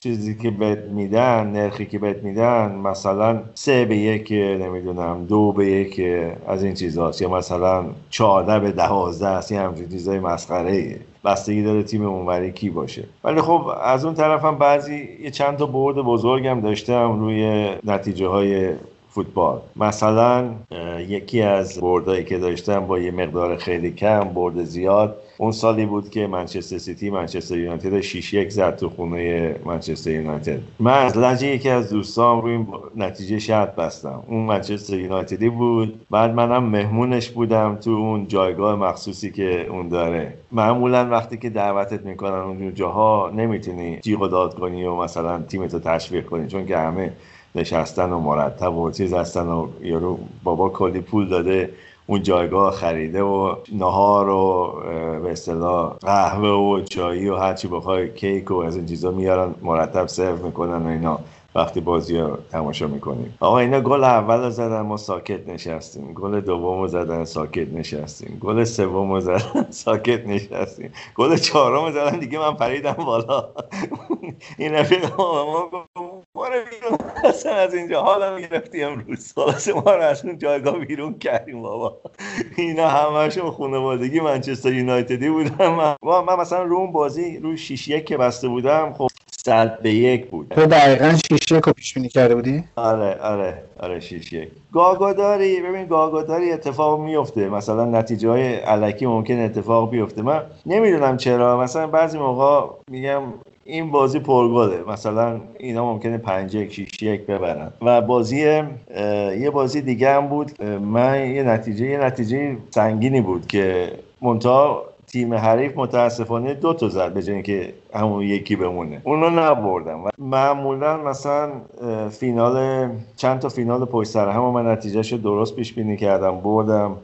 چیزی که بهت میدن نرخی که بهت میدن مثلا سه به یک نمی‌دونم دو به یک از این چیزاست. یا مثلا چهارده به دوازده است. یه همچین چیزای مسخره. بستگی داره تیم اونوری کی باشه. ولی خب از اون طرف هم بعضی یه چند تا برد بزرگم داشتم روی نتیجه های فوتبال. مثلا یکی از بردایی که داشتم با یه مقدار خیلی کم برد زیاد اون سالی بود که منچستر سیتی منچستر یونایتد 6 یک زد تو خونه منچستر یونایتد. من از لجه یکی از دوستام روی نتیجه شرط بستم. اون منچستر یونایتدی بود. بعد منم مهمونش بودم تو اون جایگاه مخصوصی که اون داره. معمولا وقتی که دعوتت می‌کنن اون جاها نمی‌تونی جیغ و داد کنی و مثلا تیمتو تشویق کنی چون که همه نشستن و مرتب و چیز هستن و یارو بابا کلی پول داده اون جایگاه خریده و نهار و به اصطلاح قهوه و چایی و هرچی بخوای کیک و از این چیزا میارن مرتب سرو می‌کنن و اینا. وقتی بازی رو تماشا می‌کنیم. آقا اینا گل اول رو زدن ما ساکت نشستیم. گل دوم رو زدن ساکت نشستیم. گل سوم رو زدن ساکت نشستیم. گل چهارم رو زدن دیگه من پریدم بالا. این رفیق ما ما رو بیرون. اصلا از اینجا حالا گرفتی امروز. خلاص ما رو از اون جایگاه بیرون کردیم بابا. اینا همهشون خانوادگی منچستر یونایتدی بودن. من, من مثلا رو اون بازی رو 6 یک که بسته بودم خب صد به یک بود. تو دقیقا 6 یک رو پیش بینی کرده بودی؟ آره آره آره 6 یک. گاگاداری ببین گاگاداری اتفاق میفته مثلا نتیجه های علکی ممکن اتفاق بیفته. من نمی‌دونم چرا. مثلا بعضی موقع میگم این بازی پرگله. مثلا اینا ممکنه 5 یک 6 یک ببرن. و بازی یه بازی دیگه هم بود. من یه نتیجه یه نتیجه سنگینی بود که مونتا تیم حریف متاسفانه دو تا زد به جای اینکه همون یکی بمونه. اونو نبردم و معمولا مثلا فینال چند تا فینال پشت سر هم من نتیجهش درست پیش بینی کردم بردم.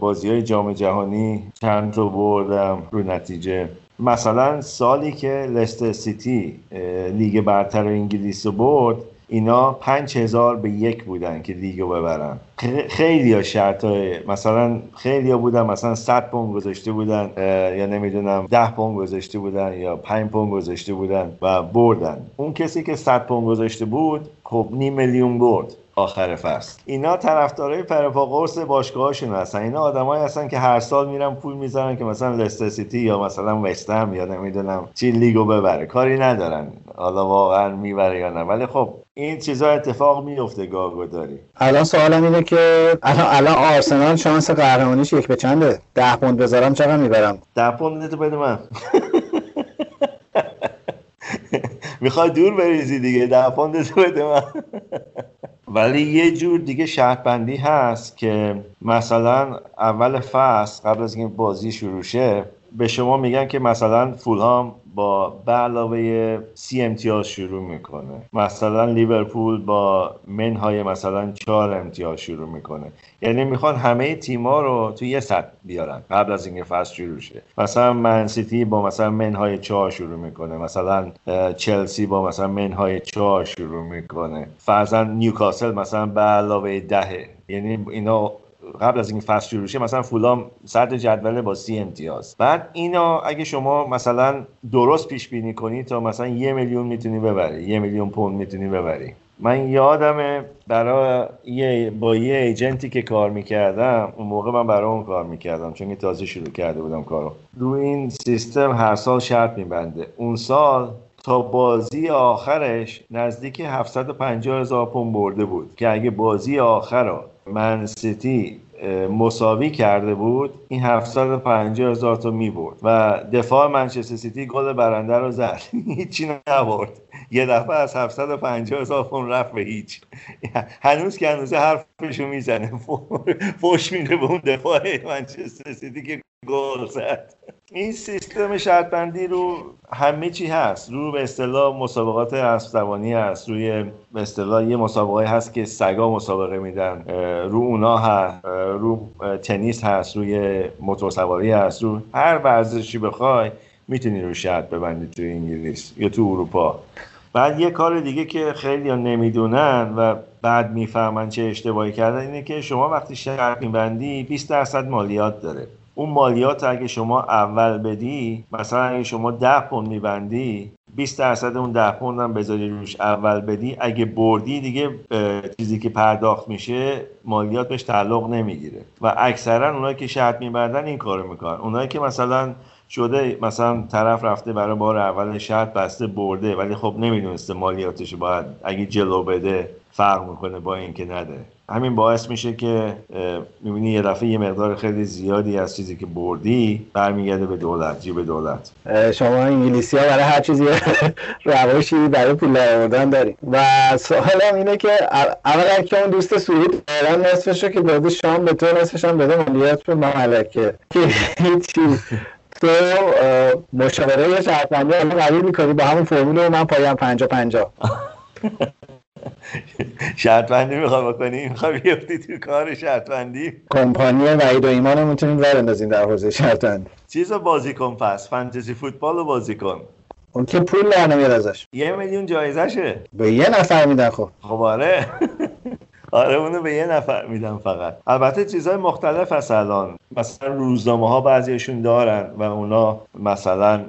بازی های جام جهانی چند تا بردم رو نتیجه. مثلا سالی که لستر سیتی لیگ برتر انگلیس رو برد اینا پنج هزار به یک بودن که لیگو ببرن. خیلی ها شرط های مثلا خیلی ها بودن مثلا 100 پوند گذاشته بودن یا نمی‌دونم 10 پوند گذاشته بودن یا 5 پوند گذاشته بودن و بردن. اون کسی که 100 پوند گذاشته بود خب نیم میلیون برد. آخر فصل. اینا طرفدارای پر و پا قرص باشگاهشون هستن. اینا آدمایی هستن که هر سال میرن پول می‌ذارن که مثلا لستر سیتی یا مثلا وستهم یا نمی‌دونم چی لیگو ببره. کاری ندارن. حالا واقعا می‌بره یا نه. ولی خب این چیزا اتفاق میفته گاهگداری الان سوالم اینه که الان الان آرسنال شانس قهرمانیش یک به چنده؟ ده پوند بذارم چقدر می‌برم؟ ده پوند تو بده من. می‌خوای دور بریزی دیگه. ده پوند تو بده من. ولی یه جور دیگه شرط بندی هست که مثلا اول فصل قبل از اینکه بازی شروع شه به شما میگن که مثلا فولهام با به علاوه سی امتیاز شروع می‌کنه. مثلا لیورپول با منهای مثلا چهار امتیاز شروع می‌کنه. یعنی می‌خوان همه تیما رو تو یه سطح بیارن قبل از اینکه فصل شروع شه. مثلا منسیتی با مثلا منهای چهار شروع می‌کنه. مثلا چلسی با مثلا منهای چهار شروع می‌کنه. فرضا نیوکاسل مثلا به علاوه دهه. یعنی اینا قبل از این فصل شروع مثلا فولام صدر جدول با سی امتیاز. بعد اینا اگه شما مثلا درست پیش بینی کنی تا مثلا یه میلیون می‌تونی ببری یه میلیون پوند می‌تونی ببری. من یادمه برای یه با یه ایجنتی که کار می‌کردم اون موقع من برای اون کار می‌کردم چون تازه شروع کرده بودم کارو. رو این سیستم هر سال شرط میبنده. اون سال تا بازی آخرش نزدیک 750 هزار پوند برده بود که اگه بازی آخر رو من سیتی مساوی کرده بود. این 750 هزار تا می برد. و دفاع منچستر سیتی گل برنده رو زد. هیچی نبرد. یه دفعه از 750 هزار پوند رفت به هیچ. هنوز که هنوز حرفشو می‌زنه. فوش میده به اون دفاع منچستر سیتی که گل زد. این سیستم شرط بندی رو همه چی هست. رو به اصطلاح مسابقات اسبزبانی هست. روی به اصطلاح یه مسابقه هست که سگا مسابقه میدن. رو اونا هست. رو تنیس هست. روی موتور سواری هست. رو هر ورزشی بخوای می‌تونی رو شرط ببندی تو انگلیس یا تو اروپا. بعد یه کار دیگه که خیلی نمی‌دونن و بعد می‌فهمن چه اشتباهی کردن اینه که شما وقتی شرط میبندی 20 درصد مالیات داره. اون مالیات اگه شما اول بدی مثلا اگه شما ده پوند میبندی 20 درصد اون ده پوند هم بذاری روش اول بدی. اگه بردی دیگه چیزی که پرداخت میشه مالیات بهش تعلق نمی‌گیره. و اکثرا اونایی که شرط میبندن این کارو می‌کنن. اونایی که مثلا شده مثلا طرف رفته برای بار اول شرط بسته برده ولی خب نمی‌دونسته مالیاتش باید اگه جلو بده فرق می‌کنه با اینکه نده. همین باعث میشه که می‌بینی یه دفعه یه مقدار خیلی زیادی از چیزی که بردی برمیگرده به دولت جیب دولت. شما انگلیسی ها برای هر چیزی رواشی برای پول آوردن داریم و سوالم اینه که اولا که اون دوست سوئید الان نصفش که داده شام به تو نصفش هم بده مالیات به مملکه که هیچی تو مشاوره شهروندی الان قبول می‌کنی؟ با همون فرمول من پایم پنجا پنجا. شرطبندی می‌خوای بکنی؟ می‌خوای بیفتی تو کار شرطبندی کمپانی وعید و ایمان رو می‌تونیم ور در حوزه شرطبندی چیز بازی کن پس فانتزی فوتبال رو بازی کن. اون که پول در نمیاد ازش. یه میلیون جایزشه. به یه نفر میدن خب. خب آره. آره اونو به یه نفر میدم فقط. البته چیزهای مختلف هست الان. مثلا روزنامه ها بعضیشون دارن و اونا مثلا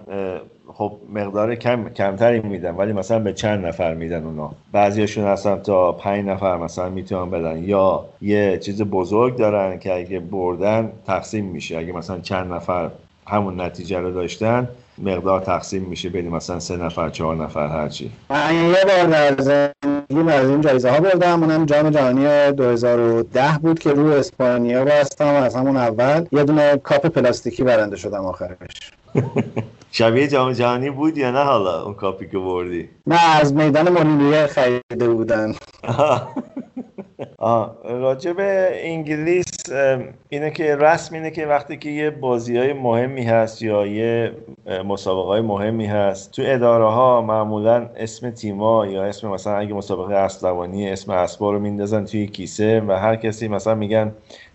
خب مقدار کم کمتری میدن ولی مثلا به چند نفر میدن اونا. بعضیشون هستن تا پنج نفر مثلا می‌تونن بدن. یا یه چیز بزرگ دارن که اگه بردن تقسیم میشه. اگه مثلا چند نفر همون نتیجه رو داشتن مقدار تقسیم میشه بین مثلا سه نفر چهار نفر هرچی. من یه بار در از این جایزه ها بردم. اونم جام جهانی 2010 بود که رو اسپانیا بستم از همون اول یه دونه کاپ پلاستیکی برنده شدم آخرش. شبیه جام جهانی بود یا نه حالا اون کاپی که بردی؟ نه از میدان مولینیه خریده بودن. راجع به انگلیس اینه که رسم اینه که وقتی که یه بازی های مهمی هست یا یه مسابقه های مهمی هست تو اداره ها معمولا اسم تیما یا اسم مثلا اگه مسابقه اسب‌دوانی اسم اسبا رو میندازن توی کیسه و هر کسی مثلا میگن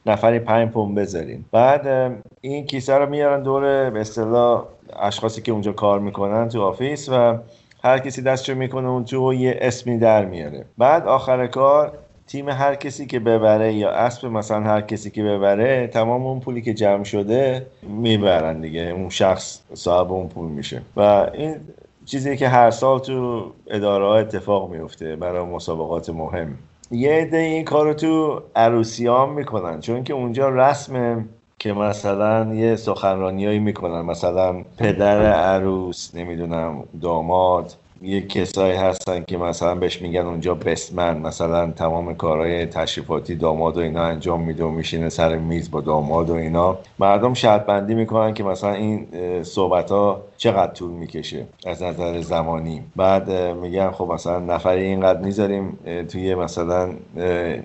نفری پنج پوند بذارین. بعد این کیسه رو میارن دور به اصطلاح اشخاصی که اونجا کار می‌کنن تو office و هر کسی دستشو می‌کنه اون تو یه اسمی در میاره. بعد آخر کار تیم هر کسی که ببره یا اسب مثلا هر کسی که ببره تمام اون پولی که جمع شده می‌برن دیگه. اون شخص صاحب اون پول میشه. و این چیزی که هر سال تو اداره اتفاق میفته برای مسابقات مهم. یه عده این کارو تو عروسیام می‌کنن. چون که اونجا رسمه که مثلا یه سخنرانیایی می‌کنن. مثلا پدر عروس نمی‌دونم داماد. یه کسایی هستن که مثلا بهش میگن اونجا بسمن مثلا تمام کارهای تشریفاتی داماد و اینا انجام میده و میشینه سر میز با داماد و اینا. مردم شرط بندی می‌کنن که مثلا این صحبت ها چقدر طول می‌کشه از نظر زمانی. بعد میگن خب مثلا نفری اینقدر می‌ذاریم توی مثلا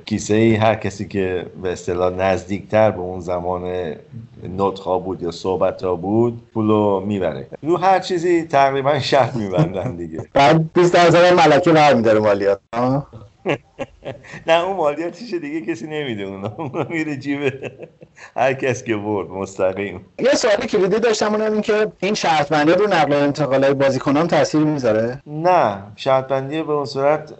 کیسه ای هر کسی که به اصطلاح نزدیکتر به اون زمان نطخا بود یا صحبت ها بود پولو می‌بره. رو هر چیزی تقریبا شرط میبندن دیگه. بعد 20 هزار ملکه برمیداره مالیات. نه اون مالیاتش دیگه کسی نمیده اونا. میره جیب هر کس که برد مستقیم. یه سوالی کلیدی داشتم اونم این که این شرط بندی رو نقل و انتقال های بازیکنان تاثیر می‌ذاره؟ نه شرط بندی به اون صورت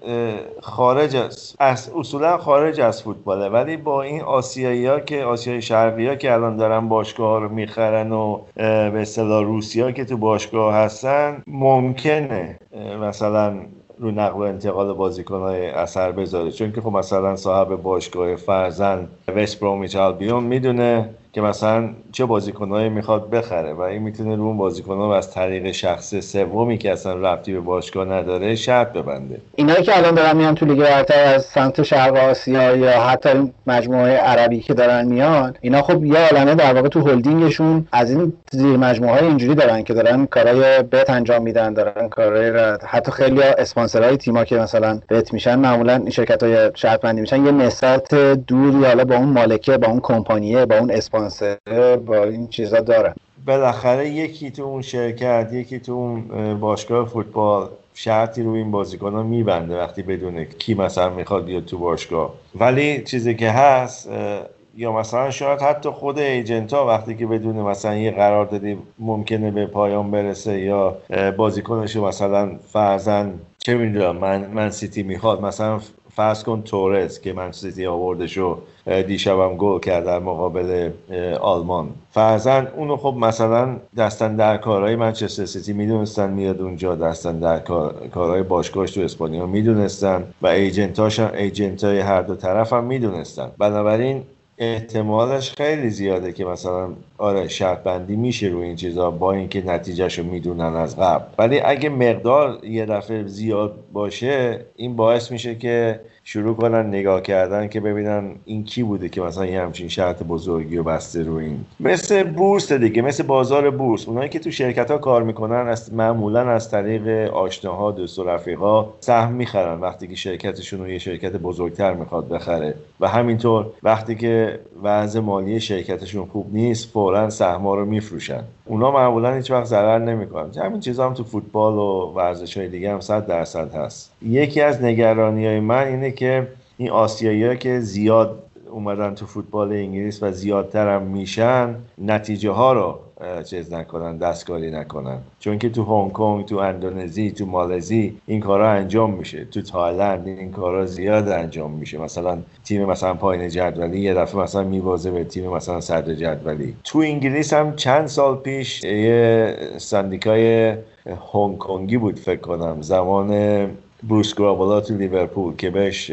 خارج از اصولا خارج از فوتباله. ولی با این آسیایی ها که آسیای شرقی ها که الان دارن باشگاه ها رو می‌خرن و به اصطلاح روسیا که تو باشگاه هستن ممکنه مثلا رو نقل و انتقال بازیکنهای اثر بذاره. چون که خب مثلا صاحب باشگاه فرزن وست برومیچ آلبیون می‌دونه که مثلا چه بازیکنهایی می‌خواد بخره و این می‌تونه رو اون بازیکنها از طریق شخص سومی که اصلا ربطی به باشگاه نداره شرط ببنده. اینایی که الان دارن میان تو لیگ برتر از سمت شرق آسیا یا حتی مجموعه عربی که دارن میان اینا خب یه عالمه در واقع تو هلدینگشون از این زیر مجموعه های اینجوری دارن که دارن کارهای بت انجام میدن دارن کارهای حتی خیلی اسپانسرهای تیما که مثلا بت میشن معمولا این شرکت های شرط بندی میشن. یه نسبت دوری حالا با اون مالکه با اون کمپانیه با اون اسپانسر با این چیزا دارن بالاخره یکی تو اون شرکت یکی تو اون باشگاه فوتبال شرطی رو این بازیکن ها میبنده وقتی بدونه کی مثلا می‌خواد بیاد تو باشگاه. ولی چیزی که هست یا مثلا شاید حتی خود ایجنت ها وقتی که بدونه مثلا یه قرار دادی ممکنه به پایان برسه یا بازیکنش مثلا فرزن چه می‌دونم من من سیتی می‌خواد مثلا فرض کن تورز که من سیتی آوردش و دیشبم گل کرد در مقابل آلمان. فرزن اونو خب مثلا دستن در کارهای منچستر سیتی می‌دونستن میاد اونجا دستن در کارهای باشگاهش تو اسپانیا می‌دونستن و ایجنتاش ایجنت های هر دو طرف هم می‌دونستن. بنابراین احتمالش خیلی زیاده که مثلا آره شرط بندی میشه روی این چیزا با اینکه نتیجهش رو می‌دونن از قبل. ولی اگه مقدار یه دفعه زیاد باشه این باعث میشه که شروع کنن نگاه کردن که ببینن این کی بوده که مثلا یه همچین شرط بزرگی و بسته رو این. مثل بورس دیگه مثل بازار بورس. اونایی که تو شرکت ها کار می‌کنن از معمولا از طریق آشناها دوست و رفیقا سهم می‌خرن وقتی که شرکتشون رو یه شرکت بزرگتر می‌خواد بخره. و همینطور وقتی که وضع مالی شرکتشون خوب نیست فورا سهما رو میفروشن. اونا معمولا هیچ وقت ضرر نمی‌کنن. همین چیزا هم تو فوتبال و ورزش های دیگه هم 100 درصد هست. یکی از نگرانی های من اینه که این آسیایی که زیاد اومدن تو فوتبال انگلیس و زیادتر هم میشن نتیجه ها رو چیز نکنن دستکاری نکنن. چون که تو هنگ کنگ تو اندونزی تو مالزی این کارا انجام میشه. تو تایلند این کارا زیاد انجام میشه. مثلا تیم مثلا پایین جدولی یه دفعه مثلا میوازه به تیم مثلا صدر جدولی. تو انگلیس هم چند سال پیش یه سندیکای هنگ کنگی بود فکر کنم. زمان بروس گرابالا تو لیورپول که بهش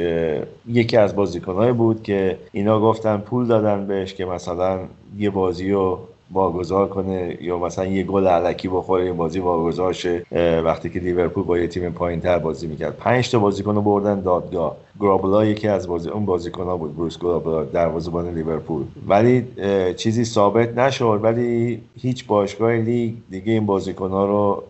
یکی از بازیکنهای بود که اینا گفتن پول دادن بهش که مثلا یه بازی رو واگذار کنه یا مثلا یه گل علکی بخوره این بازی واگذار شه. وقتی که لیورپول با یه تیم پایین تر بازی می‌کرد. پنج تا بازیکن رو بردن دادگاه. گرابلا یکی از بازی اون بازیکن ها بود بروس گرابلا دروازه‌بان لیورپول. ولی چیزی ثابت نشد ولی هیچ باشگاه لیگ دیگه این بازیکن رو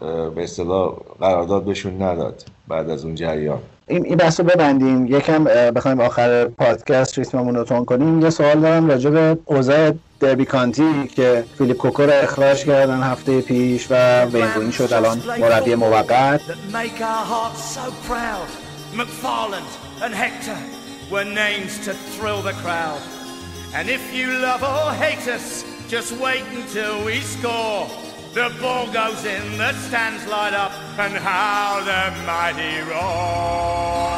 به اصطلاح قرارداد بهشون نداد بعد از اون جریان این این بحث رو ببندیم یکم بخوایم آخر پادکست ریتممون رو تند کنیم یه سوال دارم راجع به اوضاع دربی کانتی که فیلیپ کوکو رو اخراج کردن هفته پیش و وین شد الان مربی موقت and Hector were names to thrill the crowd. And if you love or hate us, just wait until we score. The ball goes in, the stands light up, and how the mighty roar.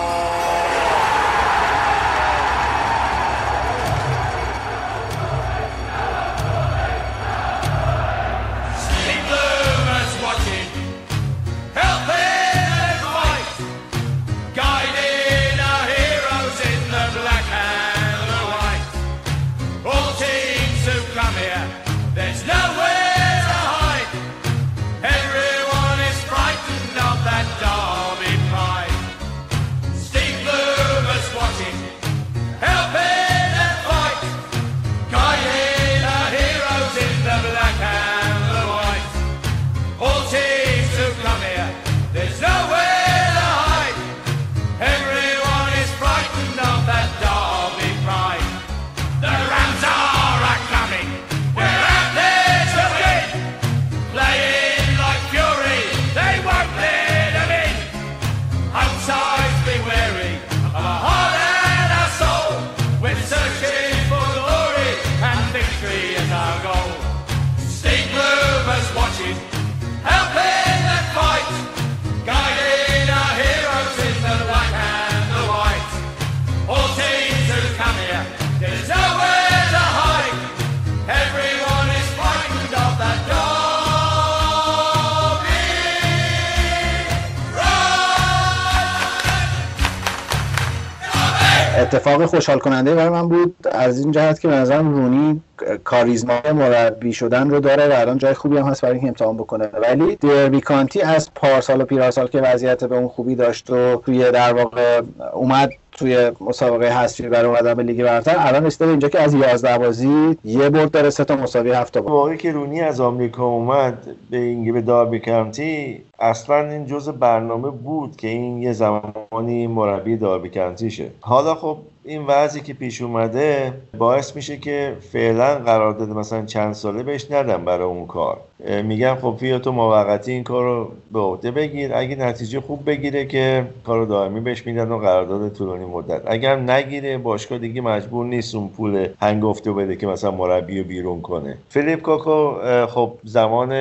اتفاق خوشحال کننده برای من بود از این جهت که به نظرم رونی کاریزما مربی شدن رو داره و الان جای خوبی هم هست برای اینکه امتحان بکنه. ولی دربی کانتی از پارسال و پیراسال که وضعیت به اون خوبی داشت و توی در واقع اومد توی مسابقه حذفی برای اومدن به لیگ برتر الان رسیده اینجا که از 11 بازی یه برد داره سه تا مساوی هفت تا موقعی که رونی از آمریکا اومد به اینگه به داربی کانتی اصلا این جزء برنامه بود که این یه زمانی مربی داربی کانتی شه حالا خب این وضعی که پیش اومده باعث میشه که فعلا قرار داده مثلا چند ساله بهش ندم برای اون کار. میگن خب فیا تو موقتی این کار رو به عهده بگیر. اگه نتیجه خوب بگیره که کار دائمی بهش میدن و قرارداد طولانی مدت. اگر نگیره باشگاه دیگه مجبور نیست اون پول هنگفته بده که مثلا مربی رو بیرون کنه. فیلیپ کاکو خب زمان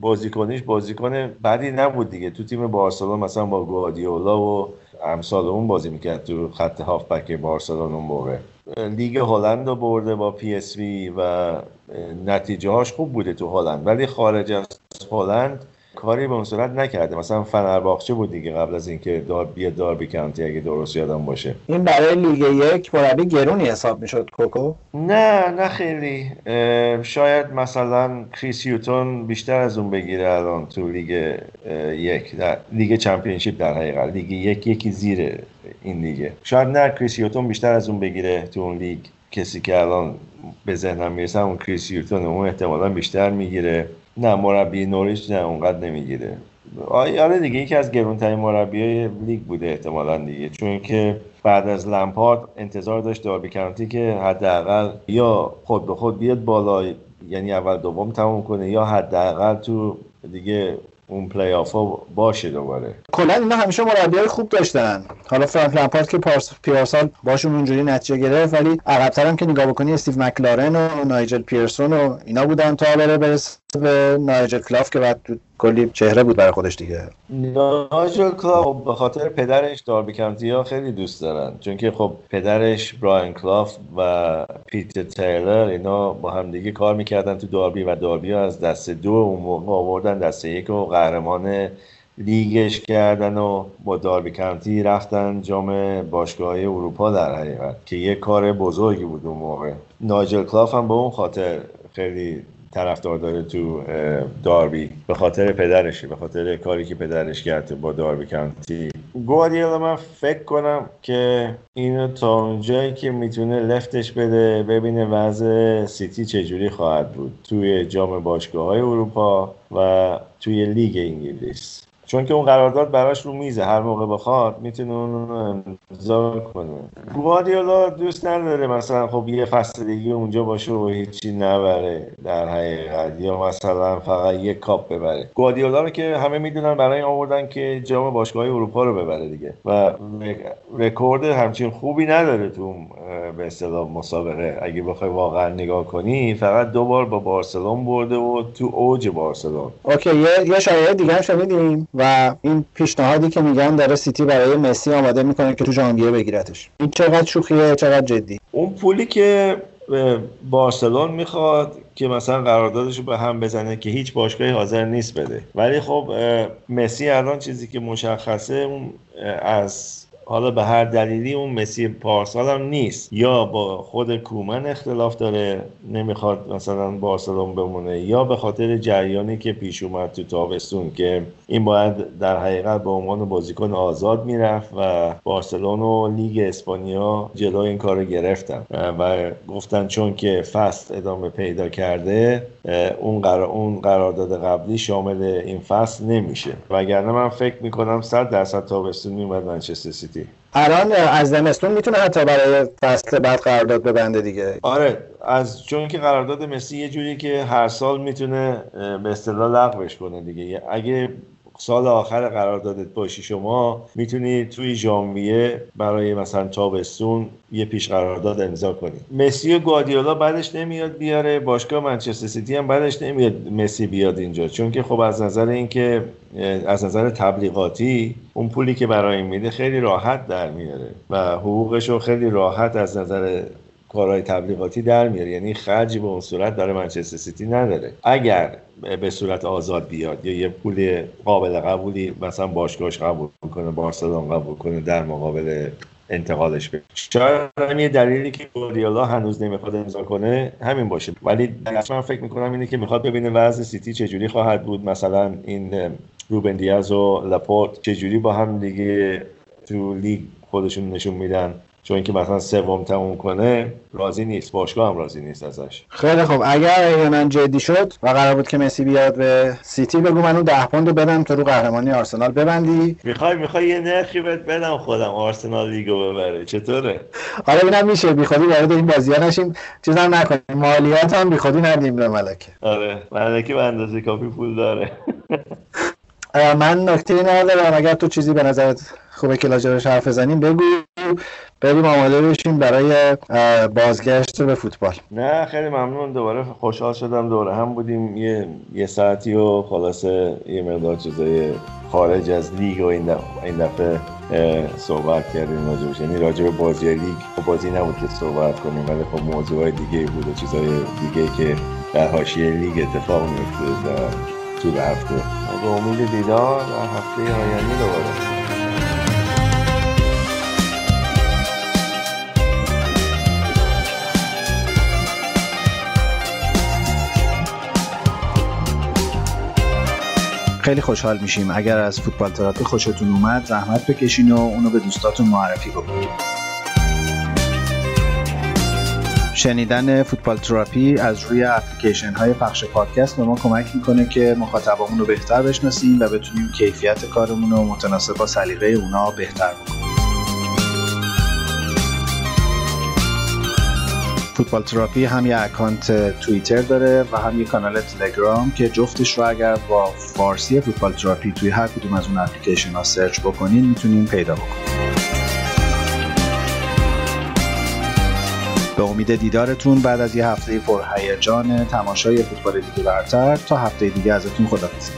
بازیکنیش بازیکن بعدی نبود دیگه. تو تیم بارسلون مثلا با گوادیولا و امثال اون بازی می‌کرد تو خط هافبک بارسلون اون موقع. لیگ هلند رو برده با پی اس وی و نتیجه هاش خوب بوده تو هلند ولی خارج از هلند کاری به اون صورت نکرده. مثلا فنرباخچه بود دیگه قبل از اینکه بیاد داربی کانتی اگه درست یادم باشه. این برای لیگ یک مربی گرونی حساب می‌شد کوکو؟ نه نه خیلی. شاید مثلا کریس هیوتون بیشتر از اون بگیره الان تو لیگ یک در لیگ Championship در حقیقت. لیگ یک یکی زیر این لیگه شاید نه کریس هیوتون بیشتر از اون بگیره تو اون لیگ. کسی که الان به ذهنم می‌رسه اون کریس هیوتون اون احتمالا بیشتر می‌گیره. نه مربی نوریچ نه اونقدر نمی‌گیره. آره دیگه یکی از گرونترین مربی لیگ بوده احتمالا دیگه. چون که بعد از لمپارد انتظار داشت داربی کانتی که حداقل یا خود به خود بیاد بالا یعنی اول دوم تموم کنه یا حداقل تو دیگه اون پلی آف ها باشه دوباره. کلا اینا همیشه مربیای خوب داشتن. حالا فرانک لمپارد که پارسال پیارسال باشون اونجوری نتیجه گرفت ولی عقب‌تر هم که نگاه بکنی استیو مکلارن و نایجل پیرسون و اینا بودن تا بره برسه به نایجل کلاف که بعد کلی چهره بود برای خودش دیگه. نایجل کلاف خب به خاطر پدرش داربی کانتی ها خیلی دوست دارن. چون که خب پدرش براین کلاف و پیتر تیلر اینا با هم دیگه کار می‌کردن تو داربی و داربی ها از دست دو اون موقع آوردن دست یک و قهرمان لیگش کردن و با داربی کانتی رفتن جام باشگاه اروپا در حقیقت که یه کار بزرگی بود اون موقع. نایجل کلاف هم به اون خاطر خیلی طرفدار داره تو داربی. به خاطر پدرشه به خاطر کاری که پدرش کرد با داربی کانتی. گواردیولا من فکر کنم که اینو تا اونجایی که می‌تونه لفتش بده ببینه وضع سیتی چجوری خواهد بود. توی جام باشگاه های اروپا و توی لیگ انگلیس. چون که اون قرارداد براش رو میزه. هر موقع بخواد می‌تونه اون امضا کنه. گوادیولا دوست نداره مثلا خب یه فصل اونجا باشه و هیچی نبره در حقیقت. یا مثلا فقط یه کاپ ببره. گوادیولا رو که همه می‌دونن برای آوردن که جام باشگاه اروپا رو ببره دیگه. و رکورد همچین خوبی نداره تو به اصطلاح مسابقه. اگه بخوای واقعا نگاه کنی فقط دو بار با بارسلون برده و تو اوج بارسلون. اوکی یه یه دیگه هم شنیدیم. این پیشنهادی که میگن داره سیتی برای مسی آماده می‌کنه که تو ژانویه بگیرتش این چقدر شوخیه چقدر جدی؟ اون پولی که بارسلون می‌خواد که مثلا قراردادش رو به هم بزنه که هیچ باشگاهی حاضر نیست بده. ولی خب مسی الان چیزی که مشخصه اون از حالا به هر دلیلی اون مسی پارسال هم نیست. یا با خود کومن اختلاف داره نمی‌خواد مثلا بارسلون بمونه یا به خاطر جریانی که پیش اومد تو تابستون که این باید در حقیقت به عنوان بازیکن آزاد می‌رفت و بارسلون و لیگ اسپانیا جلوی این کار گرفتن. و گفتن چون که فصل ادامه پیدا کرده اون قرار اون قرارداد قبلی شامل این فصل نمیشه. وگرنه من فکر می‌کنم 100 درصد تابستون میومد منچستر سیتی. الان از زمستون می‌تونه حتی برای فصل بعد قرارداد ببنده دیگه. آره از چون که قرارداد مسی یه جوری که هر سال می‌تونه به اصطلاح لغوش کنه دیگه. اگه سال آخر قراردادت باشی شما می‌تونی توی ژانویه برای مثلا تابستون یه پیش قرارداد امضا کنی مسی و گادیولا بعدش نمیاد بیاره باشگاه منچستر سیتی هم بعدش نمیاد مسی بیاد اینجا. چون که خب از نظر اینکه از نظر تبلیغاتی اون پولی که برای این میده خیلی راحت در میاره و حقوقش رو خیلی راحت از نظر کارهای تبلیغاتی در میاره. یعنی خرجی به اون صورت داره منچستر سیتی نداره. اگر به صورت آزاد بیاد. یا یه پول قابل قبولی مثلا باشگاهش قبول کنه بارسلون قبول کنه در مقابل انتقالش بشه. شاید هم یه دلیلی که گواردیولا هنوز نمی‌خواد امضا کنه همین باشه. ولی من فکر می‌کنم اینه که می‌خواد ببینه وضع سیتی چجوری خواهد بود. مثلا این روبن دیاز و لاپورت چجوری با هم دیگه تو لیگ خودشون نشون میدن. چون اینکه مثلا سوم تموم کنه راضی نیست. باشگاه هم راضی نیست ازش. خیلی خوب. اگر من جدی شد و قرار بود که مسی بیاد به سیتی بگو من اون 10 پوند رو بدم تو رو قهرمانی آرسنال ببندی. می‌خوای می‌خوای یه نرخی بهت بدم خودم آرسنال لیگو ببره. چطوره؟ آره ببینم میشه. بی خودی وارد این بازی ها نشیم. چیزا نکنیم. مالیات هم بی خودی ندیم به ملکه. آره. ملکه به اندازه کافی پول داره. من نکته ندارم. اگر تو چیزی به نظرت خوبه که لاجرش حرف بزنیم بگو. بریم آماده بشیم برای بازگشت به فوتبال. نه خیلی ممنون. دوباره خوشحال شدم. دوباره هم بودیم. یه, یه ساعتی و خلاصه یه مقدار چیزای خارج از لیگ و این دفعه, این دفعه صحبت کردیم راجبش یعنی راجب بازی لیگ خب بازی نبود که صحبت کنیم ولی خب موضوع دیگه بود و چیزای دیگه که در حاشیه لیگ اتفاق میفته در طول هفته امید دیدار هفته آینده دوباره. خیلی خوشحال میشیم. اگر از فوتبال تراپی خوشتون اومد زحمت بکشین و اونو به دوستاتون معرفی بکنید شنیدن فوتبال تراپی از روی اپلیکیشن های پخش پادکست به ما کمک می‌کنه که مخاطبامون رو بهتر بشناسیم و بتونیم کیفیت کارمون رو متناسب با سلیقه اونا بهتر بکنیم. فوتبال تراپی هم یه account توییتر داره و هم یه کانال تلگرام که جفتش رو اگر با فارسی فوتبال تراپی توی هر کدوم از اون اپلیکیشن ها search بکنین می‌تونین پیدا بکنین. به امید دیدارتون بعد از یه هفته پرهیجان تماشای فوتبال دیگه برتر تا هفته دیگه ازتون خدافظی